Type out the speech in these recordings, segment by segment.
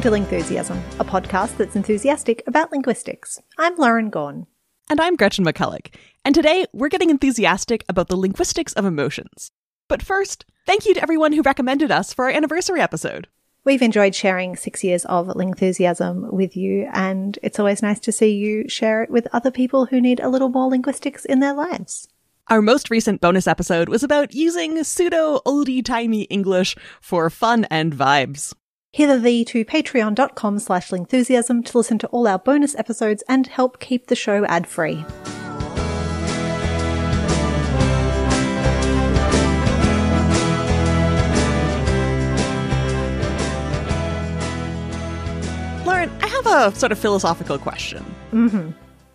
Welcome to Lingthusiasm, a podcast that's enthusiastic about linguistics. I'm Lauren Gawne. And I'm Gretchen McCulloch. And today we're getting enthusiastic about the linguistics of emotions. But first, thank you to everyone who recommended us for our anniversary episode. We've enjoyed sharing six years of Lingthusiasm with you, and it's always nice to see you share it with other people who need a little more linguistics in their lives. Our most recent bonus episode was about using pseudo oldie timey English for fun and vibes. Hither thee to patreon.com slash lingthusiasm to listen to all our bonus episodes and help keep the show ad free. Lauren, I have a sort of philosophical question. Mm-hmm.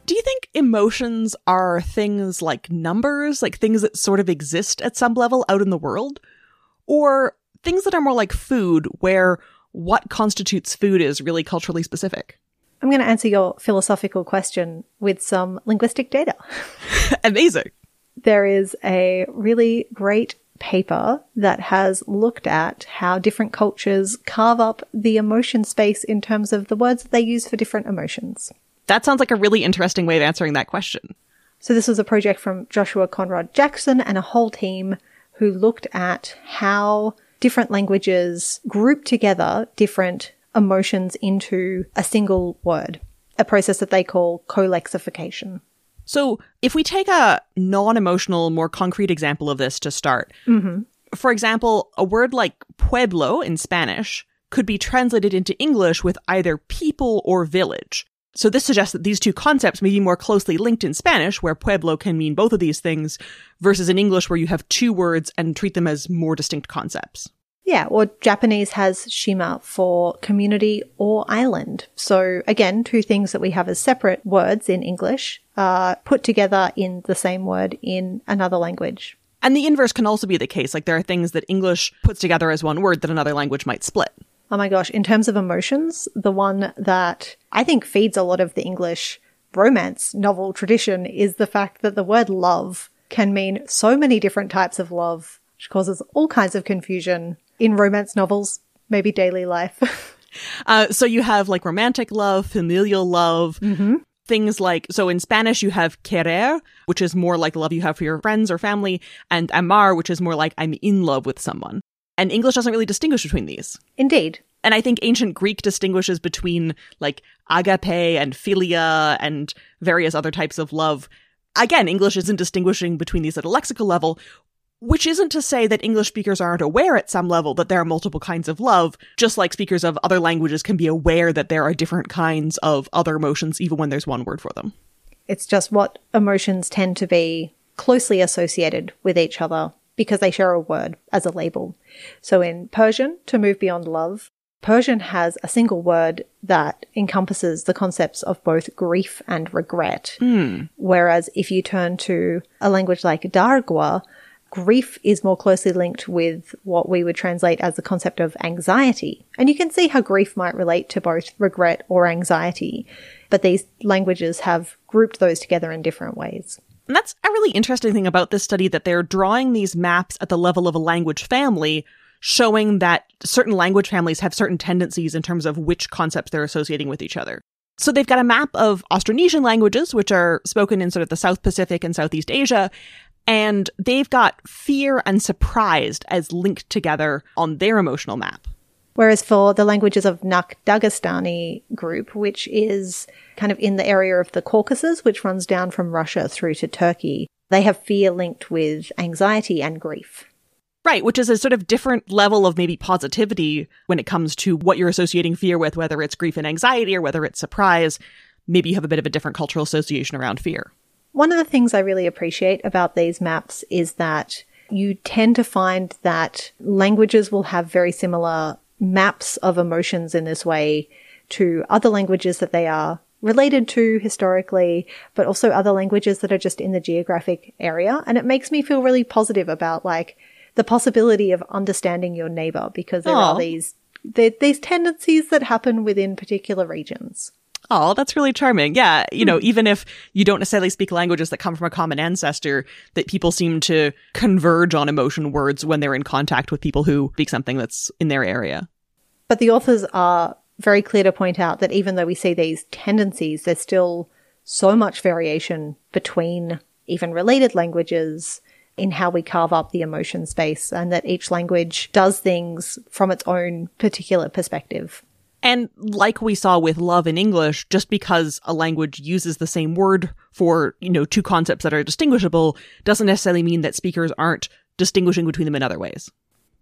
Do you think emotions are things like numbers, like things that sort of exist at some level out in the world? Or things that are more like food, where what constitutes food is really culturally specific? I'm going to answer your philosophical question with some linguistic data. Amazing. There is a really great paper that has looked at how different cultures carve up the emotion space in terms of the words that they use for different emotions. That sounds like a really interesting way of answering that question. So this was a project from Joshua Conrad Jackson and a whole team who looked at how different languages group together different emotions into a single word, a process that they call colexification. So, if we take a non emotional, more concrete example of this to start, Mm-hmm. for example, a word like pueblo in Spanish could be translated into English with either people or village. So, this suggests that these two concepts may be more closely linked in Spanish, where pueblo can mean both of these things, versus in English, where you have two words and treat them as more distinct concepts. Yeah, or Japanese has shima for community or island. So again, two things that we have as separate words in English are put together in the same word in another language. And the inverse can also be the case. Like, there are things that English puts together as one word that another language might split. Oh my gosh, in terms of emotions, the one that I think feeds a lot of the English romance novel tradition is the fact that the word love can mean so many different types of love, which causes all kinds of confusion in romance novels, maybe daily life. Uh, so you have like romantic love, familial love, mm-hmm. things like, so in Spanish you have querer, which is more like the love you have for your friends or family, and amar, which is more like I'm in love with someone. And English doesn't really distinguish between these. Indeed. And I think ancient Greek distinguishes between like agape and philia and various other types of love. Again, English isn't distinguishing between these at a lexical level, which isn't to say that English speakers aren't aware at some level that there are multiple kinds of love, just like speakers of other languages can be aware that there are different kinds of other emotions, even when there's one word for them. It's just what emotions tend to be closely associated with each other because they share a word as a label. So in Persian, to move beyond love, Persian has a single word that encompasses the concepts of both grief and regret. Mm. Whereas if you turn to a language like Dargwa, grief is more closely linked with what we would translate as the concept of anxiety. And you can see how grief might relate to both regret or anxiety. But these languages have grouped those together in different ways. And that's a really interesting thing about this study that they're drawing these maps at the level of a language family, showing that certain language families have certain tendencies in terms of which concepts they're associating with each other. So they've got a map of Austronesian languages, which are spoken in sort of the South Pacific and Southeast Asia, and they've got fear and surprised as linked together on their emotional map. Whereas for the languages of Nakh Dagestani group, which is kind of in the area of the Caucasus, which runs down from Russia through to Turkey, they have fear linked with anxiety and grief. Right, which is a sort of different level of maybe positivity when it comes to what you're associating fear with, whether it's grief and anxiety or whether it's surprise. Maybe you have a bit of a different cultural association around fear. One of the things I really appreciate about these maps is that you tend to find that languages will have very similar maps of emotions in this way to other languages that they are related to historically, but also other languages that are just in the geographic area. And it makes me feel really positive about like the possibility of understanding your neighbor because there Aw. are these there, these tendencies that happen within particular regions. Oh, that's really charming. Yeah. You know, hmm. even if you don't necessarily speak languages that come from a common ancestor, that people seem to converge on emotion words when they're in contact with people who speak something that's in their area. But the authors are very clear to point out that even though we see these tendencies, there's still so much variation between even related languages in how we carve up the emotion space and that each language does things from its own particular perspective. And like we saw with love in English, just because a language uses the same word for, you know, two concepts that are distinguishable doesn't necessarily mean that speakers aren't distinguishing between them in other ways.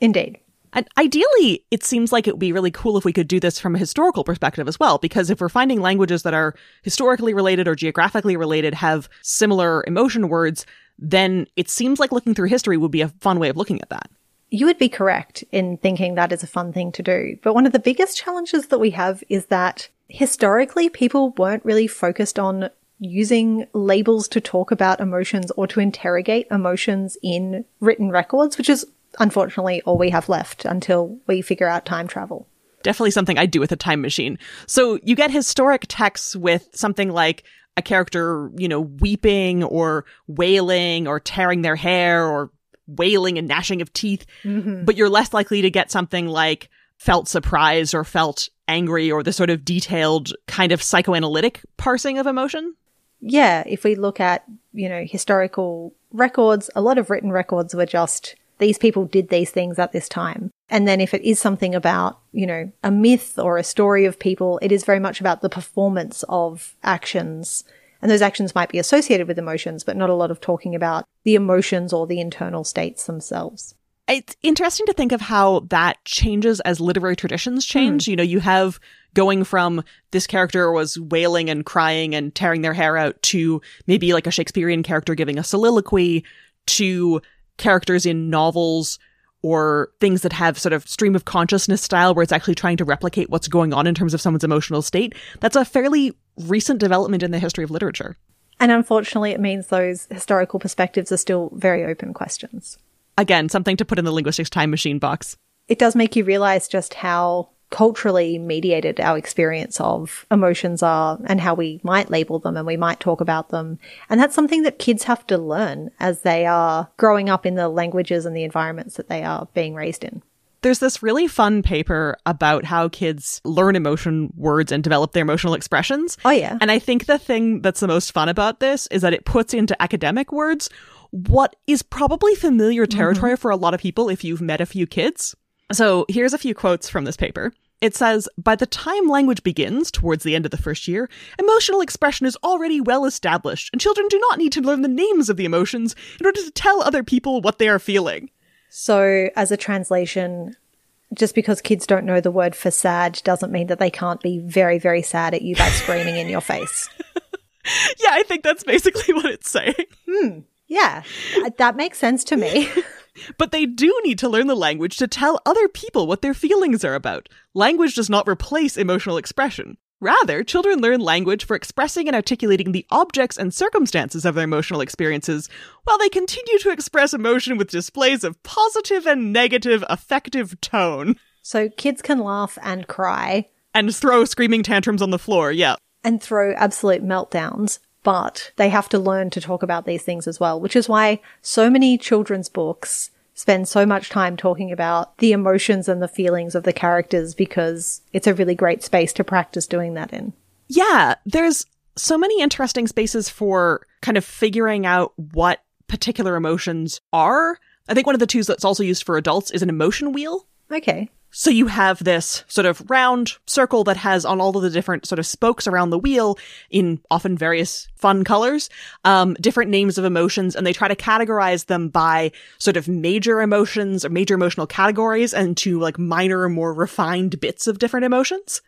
Indeed. And ideally, it seems like it would be really cool if we could do this from a historical perspective as well, because if we're finding languages that are historically related or geographically related have similar emotion words, then it seems like looking through history would be a fun way of looking at that. You would be correct in thinking that is a fun thing to do. But one of the biggest challenges that we have is that historically people weren't really focused on using labels to talk about emotions or to interrogate emotions in written records, which is unfortunately all we have left until we figure out time travel. Definitely something I'd do with a time machine. So you get historic texts with something like a character, you know, weeping or wailing or tearing their hair or wailing and gnashing of teeth, mm-hmm. but you're less likely to get something like felt surprised or felt angry or the sort of detailed kind of psychoanalytic parsing of emotion. Yeah, if we look at, you know, historical records, a lot of written records were just these people did these things at this time. And then if it is something about, you know, a myth or a story of people, it is very much about the performance of actions. And those actions might be associated with emotions, but not a lot of talking about the emotions or the internal states themselves. It's interesting to think of how that changes as literary traditions change. Mm. You know, you have going from this character was wailing and crying and tearing their hair out to maybe like a Shakespearean character giving a soliloquy to characters in novels or things that have sort of stream of consciousness style where it's actually trying to replicate what's going on in terms of someone's emotional state. That's a fairly recent development in the history of literature. And unfortunately, it means those historical perspectives are still very open questions. Again, something to put in the linguistics time machine box. It does make you realize just how culturally mediated our experience of emotions are and how we might label them and we might talk about them. And that's something that kids have to learn as they are growing up in the languages and the environments that they are being raised in. There's this really fun paper about how kids learn emotion words and develop their emotional expressions. Oh, yeah. And I think the thing that's the most fun about this is that it puts into academic words what is probably familiar territory mm-hmm. for a lot of people if you've met a few kids. So here's a few quotes from this paper. It says, by the time language begins, towards the end of the first year, emotional expression is already well established, and children do not need to learn the names of the emotions in order to tell other people what they are feeling. So, as a translation, just because kids don't know the word for sad doesn't mean that they can't be very, very sad at you by screaming in your face. Yeah, I think that's basically what it's saying. Hmm. Yeah, that makes sense to me. But they do need to learn the language to tell other people what their feelings are about. Language does not replace emotional expression. Rather, children learn language for expressing and articulating the objects and circumstances of their emotional experiences, while they continue to express emotion with displays of positive and negative affective tone. So kids can laugh and cry. And throw screaming tantrums on the floor, yeah. And throw absolute meltdowns but they have to learn to talk about these things as well, which is why so many children's books spend so much time talking about the emotions and the feelings of the characters because it's a really great space to practice doing that in. Yeah, there's so many interesting spaces for kind of figuring out what particular emotions are. I think one of the tools that's also used for adults is an emotion wheel. Okay. So you have this sort of round circle that has on all of the different sort of spokes around the wheel in often various fun colors, um, different names of emotions, and they try to categorize them by sort of major emotions or major emotional categories and to like minor, more refined bits of different emotions.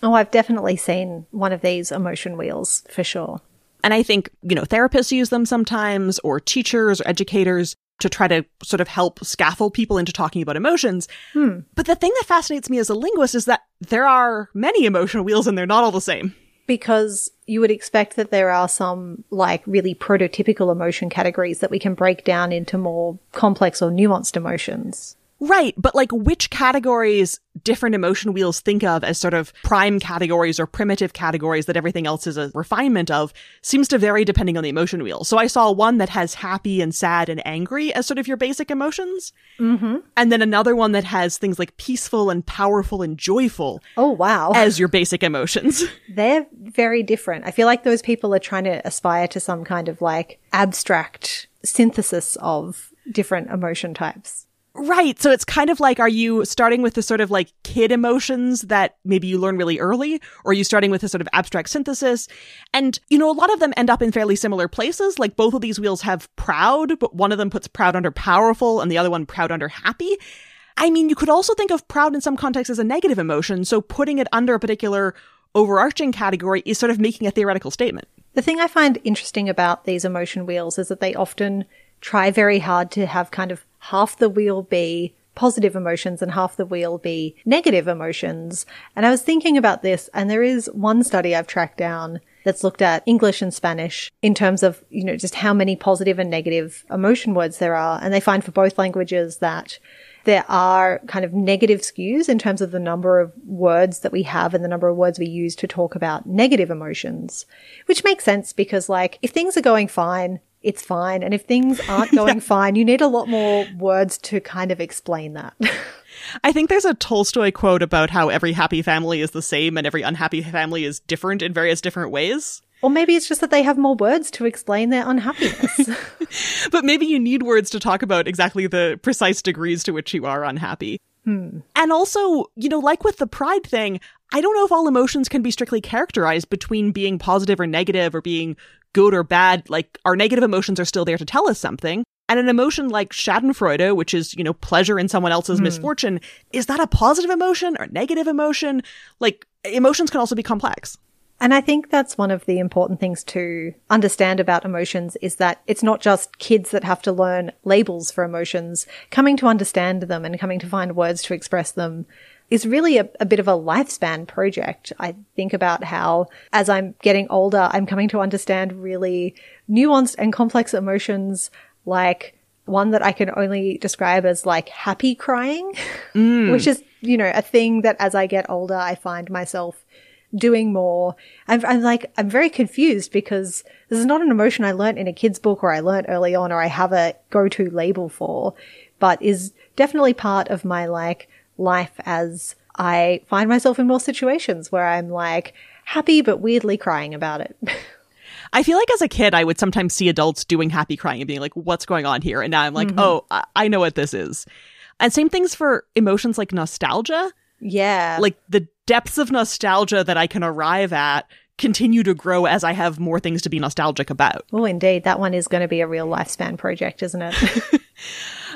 Oh, I've definitely seen one of these emotion wheels for sure. And I think, you know, therapists use them sometimes, or teachers or educators to try to sort of help scaffold people into talking about emotions. Hmm. But the thing that fascinates me as a linguist is that there are many emotional wheels and they're not all the same. Because you would expect that there are some like really prototypical emotion categories that we can break down into more complex or nuanced emotions. Right, but like which categories different emotion wheels think of as sort of prime categories or primitive categories that everything else is a refinement of seems to vary depending on the emotion wheel. So I saw one that has happy and sad and angry as sort of your basic emotions. Mm-hmm. And then another one that has things like peaceful and powerful and joyful Oh, wow. as your basic emotions. They're very different. I feel like those people are trying to aspire to some kind of like abstract synthesis of different emotion types. Right. So it's kind of like, are you starting with the sort of like kid emotions that maybe you learn really early? Or are you starting with a sort of abstract synthesis? And, you know, a lot of them end up in fairly similar places. Like both of these wheels have proud, but one of them puts proud under powerful and the other one proud under happy. I mean, you could also think of proud in some contexts as a negative emotion. So putting it under a particular overarching category is sort of making a theoretical statement. The thing I find interesting about these emotion wheels is that they often try very hard to have kind of half the wheel be positive emotions and half the wheel be negative emotions. And I was thinking about this and there is one study I've tracked down that's looked at English and Spanish in terms of, you know, just how many positive and negative emotion words there are. And they find for both languages that there are kind of negative skews in terms of the number of words that we have and the number of words we use to talk about negative emotions, which makes sense because like if things are going fine, it's fine. And if things aren't going fine, you need a lot more words to kind of explain that. I think there's a Tolstoy quote about how every happy family is the same and every unhappy family is different in various different ways. or maybe it's just that they have more words to explain their unhappiness. But maybe you need words to talk about exactly the precise degrees to which you are unhappy. Hmm. And also, you know, like with the pride thing, I don't know if all emotions can be strictly characterized between being positive or negative or being good or bad. Like, our negative emotions are still there to tell us something. And an emotion like Schadenfreude, which is, you know, pleasure in someone else's hmm. misfortune, is that a positive emotion or negative emotion? Like, emotions can also be complex. And I think that's one of the important things to understand about emotions is that it's not just kids that have to learn labels for emotions. Coming to understand them and coming to find words to express them is really a, a bit of a lifespan project. I think about how as I'm getting older, I'm coming to understand really nuanced and complex emotions like one that I can only describe as like happy crying, mm. which is, you know, a thing that as I get older, I find myself doing more. I'm, I'm like, I'm very confused because this is not an emotion I learned in a kid's book or I learned early on or I have a go-to label for, but is definitely part of my like life as I find myself in more situations where I'm like happy but weirdly crying about it. I feel like as a kid, I would sometimes see adults doing happy crying and being like, what's going on here? And now I'm like, mm-hmm. oh, I-, I know what this is. And same things for emotions like nostalgia. yeah. Like the depths of nostalgia that I can arrive at continue to grow as I have more things to be nostalgic about. oh, indeed. That one is going to be a real lifespan project, isn't it?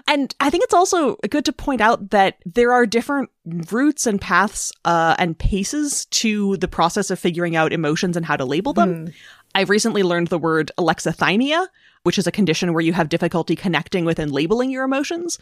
And I think it's also good to point out that there are different routes and paths uh, and paces to the process of figuring out emotions and how to label them. I've recently learned the word alexithymia, which is a condition where you have difficulty connecting with and labeling your emotions.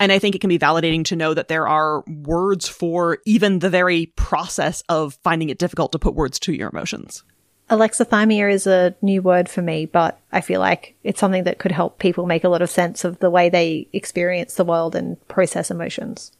And I think it can be validating to know that there are words for even the very process of finding it difficult to put words to your emotions. Alexithymia is a new word for me, but I feel like it's something that could help people make a lot of sense of the way they experience the world and process emotions.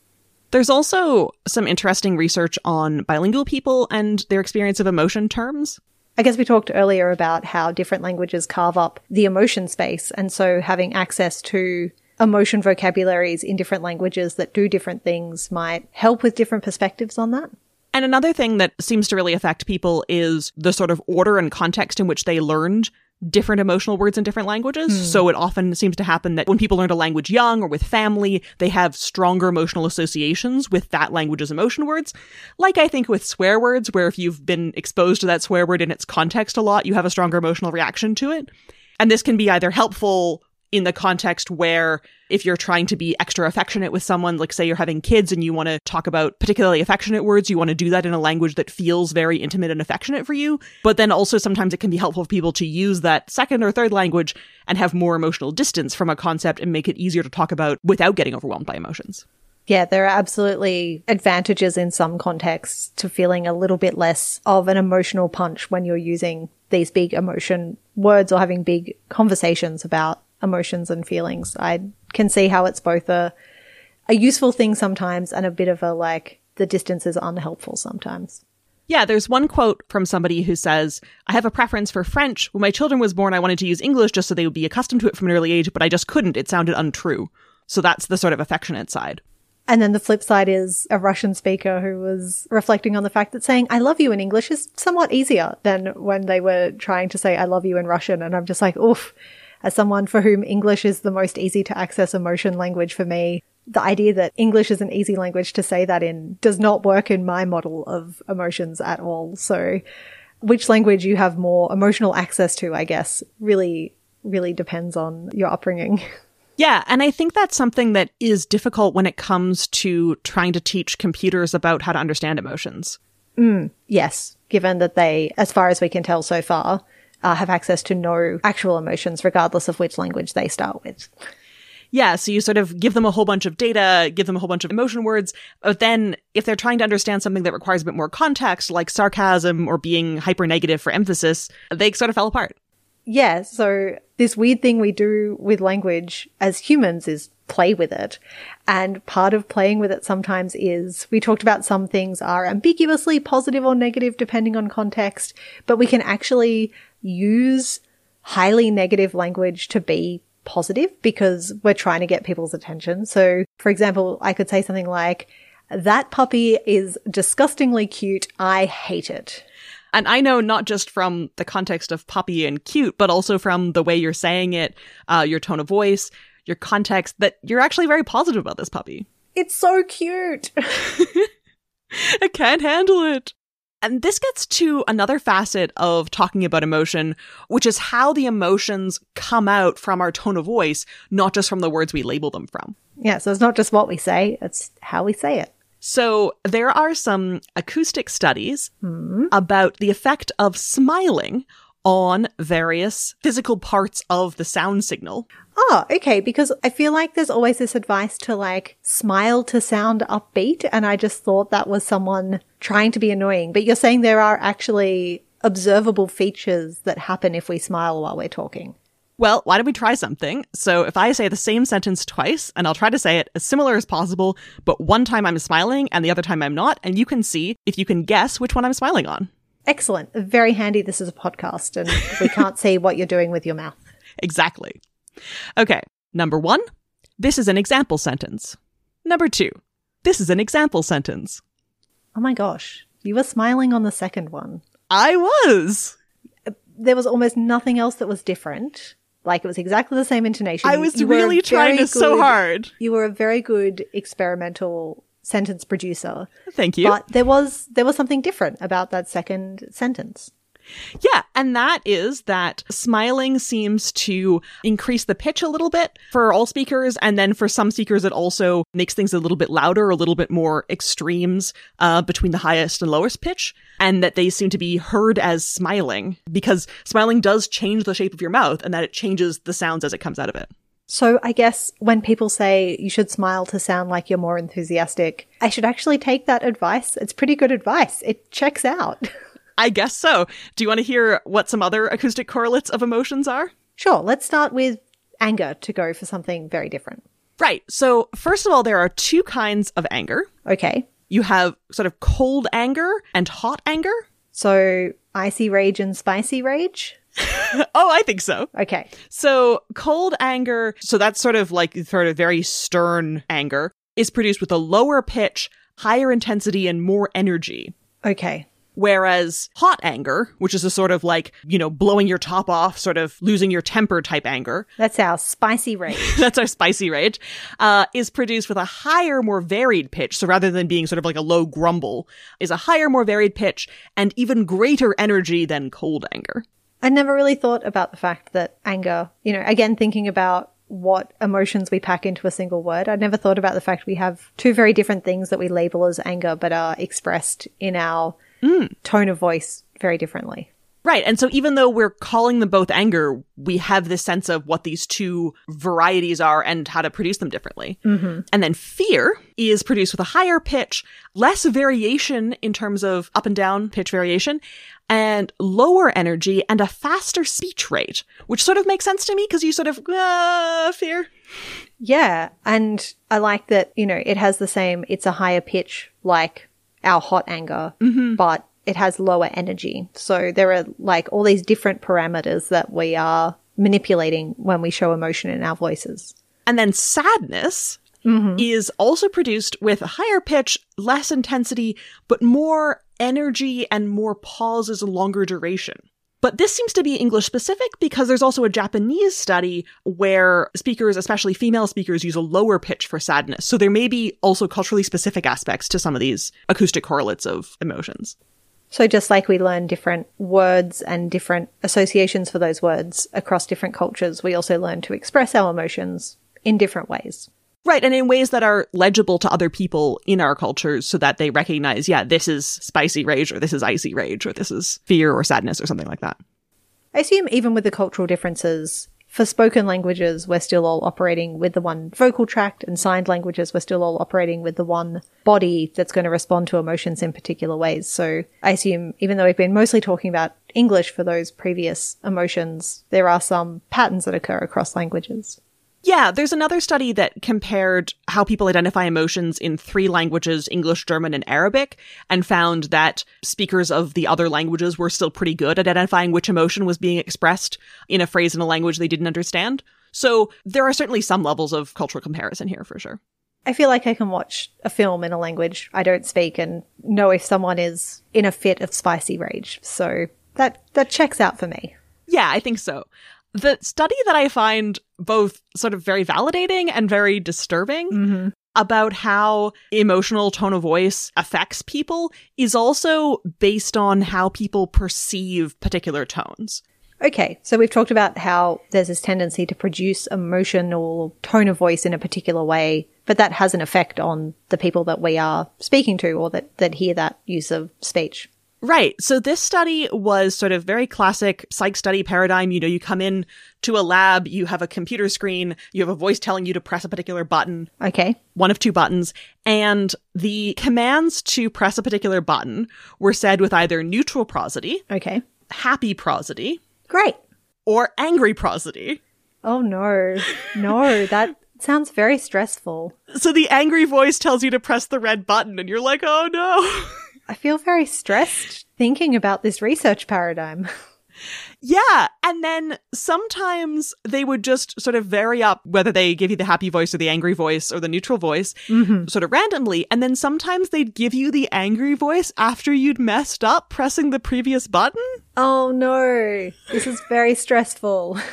There's also some interesting research on bilingual people and their experience of emotion terms. I guess we talked earlier about how different languages carve up the emotion space. And so having access to emotion vocabularies in different languages that do different things might help with different perspectives on that. And another thing that seems to really affect people is the sort of order and context in which they learned different emotional words in different languages. Hmm. So it often seems to happen that when people learn a language young or with family, they have stronger emotional associations with that language's emotion words. Like I think with swear words, where if you've been exposed to that swear word in its context a lot, you have a stronger emotional reaction to it. And this can be either helpful in the context where if you're trying to be extra affectionate with someone, like say you're having kids and you want to talk about particularly affectionate words, you want to do that in a language that feels very intimate and affectionate for you. But then also sometimes it can be helpful for people to use that second or third language and have more emotional distance from a concept and make it easier to talk about without getting overwhelmed by emotions. Yeah, there are absolutely advantages in some contexts to feeling a little bit less of an emotional punch when you're using these big emotion words or having big conversations about emotions and feelings. I can see how it's both a a useful thing sometimes and a bit of a like the distance is unhelpful sometimes. Yeah, there's one quote from somebody who says, I have a preference for French. When my children was born, I wanted to use English just so they would be accustomed to it from an early age, but I just couldn't. It sounded untrue. So that's the sort of affectionate side. And then the flip side is a Russian speaker who was reflecting on the fact that saying I love you in English is somewhat easier than when they were trying to say I love you in Russian. And I'm just like, oof, as someone for whom English is the most easy to access emotion language for me, the idea that English is an easy language to say that in does not work in my model of emotions at all. So which language you have more emotional access to, I guess, really, really depends on your upbringing. Yeah, and I think that's something that is difficult when it comes to trying to teach computers about how to understand emotions. Mm, yes, given that they, as far as we can tell so far, uh, have access to no actual emotions, regardless of which language they start with. Yeah, so you sort of give them a whole bunch of data, give them a whole bunch of emotion words, but then if they're trying to understand something that requires a bit more context, like sarcasm or being hyper negative for emphasis, they sort of fell apart yeah, so this weird thing we do with language as humans is play with it. And part of playing with it sometimes is we talked about some things are ambiguously positive or negative depending on context, but we can actually use highly negative language to be positive because we're trying to get people's attention. So, for example, I could say something like, that puppy is disgustingly cute. I hate it. And I know not just from the context of puppy and cute, but also from the way you're saying it, uh, your tone of voice, your context, that you're actually very positive about this puppy. It's so cute. I can't handle it. And this gets to another facet of talking about emotion, which is how the emotions come out from our tone of voice, not just from the words we label them from. Yeah, so it's not just what we say, it's how we say it. So there are some acoustic studies mm. about the effect of smiling on various physical parts of the sound signal. Oh, okay. Because I feel like there's always this advice to like smile to sound upbeat. And I just thought that was someone trying to be annoying. But you're saying there are actually observable features that happen if we smile while we're talking. Well, why don't we try something? So if I say the same sentence twice, and I'll try to say it as similar as possible, but one time I'm smiling and the other time I'm not, and you can see if you can guess which one I'm smiling on. Excellent. Very handy. This is a podcast and we can't see what you're doing with your mouth. Exactly. Okay. Number one, this is an example sentence. Number two, this is an example sentence. Oh my gosh. You were smiling on the second one. I was. There was almost nothing else that was different. Like it was exactly the same intonation. I was you really trying so hard. You were a very good experimental sentence producer. Thank you. But there was there was something different about that second sentence. Yeah, and that is that smiling seems to increase the pitch a little bit for all speakers, and then for some speakers, it also makes things a little bit louder, a little bit more extremes uh, between the highest and lowest pitch, and that they seem to be heard as smiling because smiling does change the shape of your mouth, and that it changes the sounds as it comes out of it. So I guess when people say you should smile to sound like you're more enthusiastic, I should actually take that advice. It's pretty good advice. It checks out. I guess so. Do you want to hear what some other acoustic correlates of emotions are? Sure. Let's start with anger to go for something very different. Right. So, first of all, there are two kinds of anger. Okay. You have sort of cold anger and hot anger. So, icy rage and spicy rage? oh, I think so. Okay. So, cold anger, so that's sort of like sort of very stern anger, is produced with a lower pitch, higher intensity, and more energy. Okay. Whereas hot anger, which is a sort of like, you know, blowing your top off, sort of losing your temper type anger. That's our spicy rage. that's our spicy rage, uh, is produced with a higher, more varied pitch. So rather than being sort of like a low grumble, is a higher, more varied pitch and even greater energy than cold anger. I never really thought about the fact that anger, you know, again, thinking about what emotions we pack into a single word. I never thought about the fact we have two very different things that we label as anger, but are expressed in our mm. tone of voice very differently. Right. And so even though we're calling them both anger, we have this sense of what these two varieties are and how to produce them differently. Mm-hmm. And then fear is produced with a higher pitch, less variation in terms of up and down pitch variation, and lower energy and a faster speech rate, which sort of makes sense to me because you sort of, uh, fear. Yeah. And I like that, you know, it has the same, it's a higher pitch like our hot anger, but it has lower energy. So there are like all these different parameters that we are manipulating when we show emotion in our voices. And then sadness mm-hmm. is also produced with a higher pitch, less intensity, but more energy and more pauses and longer duration. But this seems to be English specific because there's also a Japanese study where speakers, especially female speakers, use a lower pitch for sadness. So there may be also culturally specific aspects to some of these acoustic correlates of emotions. So just like we learn different words and different associations for those words across different cultures, we also learn to express our emotions in different ways. Right, and in ways that are legible to other people in our cultures so that they recognize, yeah, this is spicy rage or this is icy rage or this is fear or sadness or something like that. I assume even with the cultural differences, for spoken languages, we're still all operating with the one vocal tract, and signed languages, we're still all operating with the one body that's going to respond to emotions in particular ways. So I assume, even though we've been mostly talking about English for those previous emotions, there are some patterns that occur across languages. Yeah, there's another study that compared how people identify emotions in three languages, English, German, and Arabic, and found that speakers of the other languages were still pretty good at identifying which emotion was being expressed in a phrase in a language they didn't understand. So there are certainly some levels of cultural comparison here for sure. I feel like I can watch a film in a language I don't speak and know if someone is in a fit of spicy rage. So that, that checks out for me. Yeah, I think so. The study that I find both sort of very validating and very disturbing mm-hmm. about how emotional tone of voice affects people is also based on how people perceive particular tones. Okay, so we've talked about how there's this tendency to produce emotional tone of voice in a particular way, but that has an effect on the people that we are speaking to or that, that hear that use of speech. Right. So this study was sort of very classic psych study paradigm. You know, you come in to a lab, you have a computer screen, you have a voice telling you to press a particular button, Okay. one of two buttons, and the commands to press a particular button were said with either neutral prosody, Okay. happy prosody, Great. or angry prosody. Oh no. No, that sounds very stressful. So the angry voice tells you to press the red button and you're like, "Oh no." I feel very stressed thinking about this research paradigm. Yeah. And then sometimes they would just sort of vary up whether they give you the happy voice or the angry voice or the neutral voice mm-hmm. sort of randomly. And then sometimes they'd give you the angry voice after you'd messed up pressing the previous button. Oh no. This is very stressful.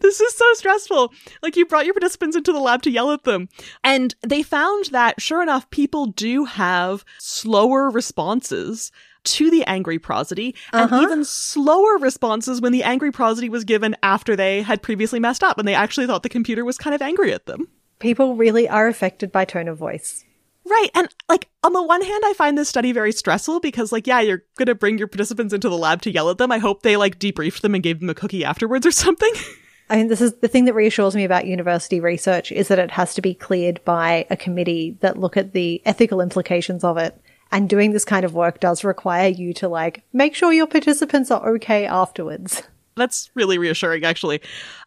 This is so stressful. Like you brought your participants into the lab to yell at them. And they found that sure enough, people do have slower responses to the angry prosody and Uh-huh. even slower responses when the angry prosody was given after they had previously messed up and they actually thought the computer was kind of angry at them. People really are affected by tone of voice. Right. And like on the one hand, I find this study very stressful because like, yeah, you're going to bring your participants into the lab to yell at them. I hope they like debriefed them and gave them a cookie afterwards or something. I mean, this is the thing that reassures me about university research is that it has to be cleared by a committee that look at the ethical implications of it. And doing this kind of work does require you to like make sure your participants are okay afterwards. That's really reassuring, actually.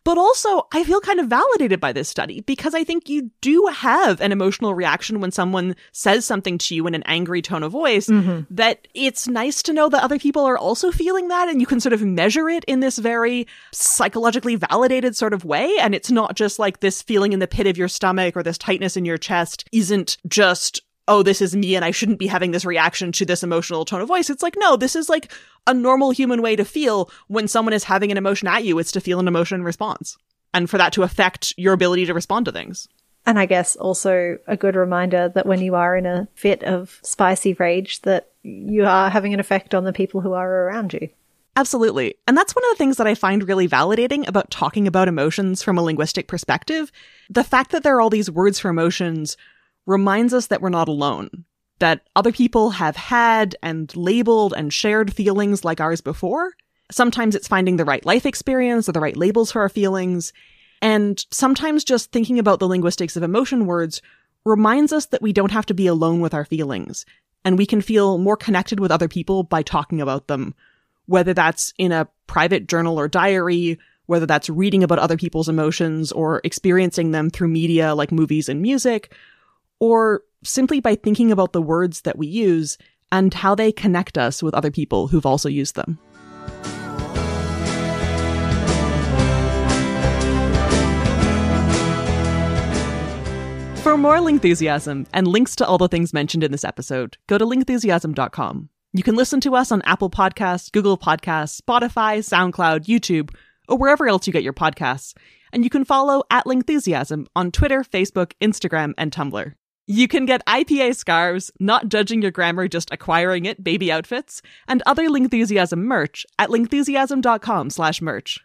But also, I feel kind of validated by this study because I think you do have an emotional reaction when someone says something to you in an angry tone of voice. Mm-hmm. That it's nice to know that other people are also feeling that and you can sort of measure it in this very psychologically validated sort of way. And it's not just like this feeling in the pit of your stomach or this tightness in your chest isn't just oh, this is me and I shouldn't be having this reaction to this emotional tone of voice. It's like, no, this is like a normal human way to feel when someone is having an emotion at you. It's to feel an emotion in response and for that to affect your ability to respond to things. And I guess also a good reminder that when you are in a fit of spicy rage, that you are having an effect on the people who are around you. Absolutely. And that's one of the things that I find really validating about talking about emotions from a linguistic perspective. The fact that there are all these words for emotions reminds us that we're not alone, that other people have had and labeled and shared feelings like ours before. Sometimes it's finding the right life experience or the right labels for our feelings. And sometimes just thinking about the linguistics of emotion words reminds us that we don't have to be alone with our feelings and we can feel more connected with other people by talking about them, whether that's in a private journal or diary, whether that's reading about other people's emotions or experiencing them through media like movies and music, or simply by thinking about the words that we use and how they connect us with other people who've also used them. For more Lingthusiasm and links to all the things mentioned in this episode, go to lingthusiasm.com. You can listen to us on Apple Podcasts, Google Podcasts, Spotify, SoundCloud, YouTube, or wherever else you get your podcasts. And you can follow at Lingthusiasm on Twitter, Facebook, Instagram, and Tumblr. You can get IPA scarves, not judging your grammar, just acquiring it, baby outfits, and other Lingthusiasm merch at lingthusiasm.com slash merch.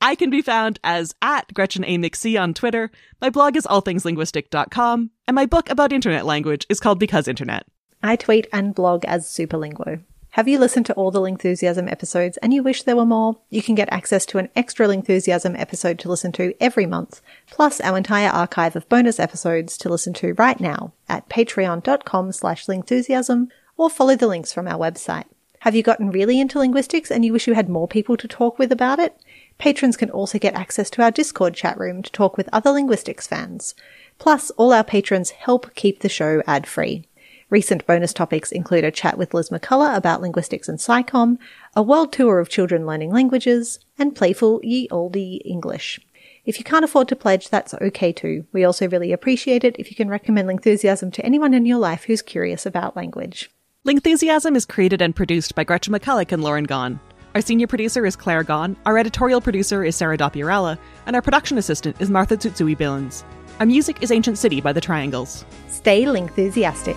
I can be found as at Gretchen A. McC on Twitter. My blog is allthingslinguistic.com, and my book about internet language is called Because Internet. I tweet and blog as Superlinguo. Have you listened to all the Lingthusiasm episodes and you wish there were more? You can get access to an extra Lingthusiasm episode to listen to every month, plus our entire archive of bonus episodes to listen to right now at patreon.com slash lingthusiasm or follow the links from our website. Have you gotten really into linguistics and you wish you had more people to talk with about it? Patrons can also get access to our Discord chat room to talk with other linguistics fans. Plus, all our patrons help keep the show ad free. Recent bonus topics include a chat with Liz McCulloch about linguistics and psychom, a world tour of children learning languages, and playful ye olde English. If you can't afford to pledge, that's okay too. We also really appreciate it if you can recommend Lingthusiasm to anyone in your life who's curious about language. Lingthusiasm is created and produced by Gretchen McCulloch and Lauren Gawne. Our senior producer is Claire Gawne, our editorial producer is Sarah Dopierala, and our production assistant is Martha Tsutsui Billins. Our music is Ancient City by The Triangles. Stay Lingthusiastic.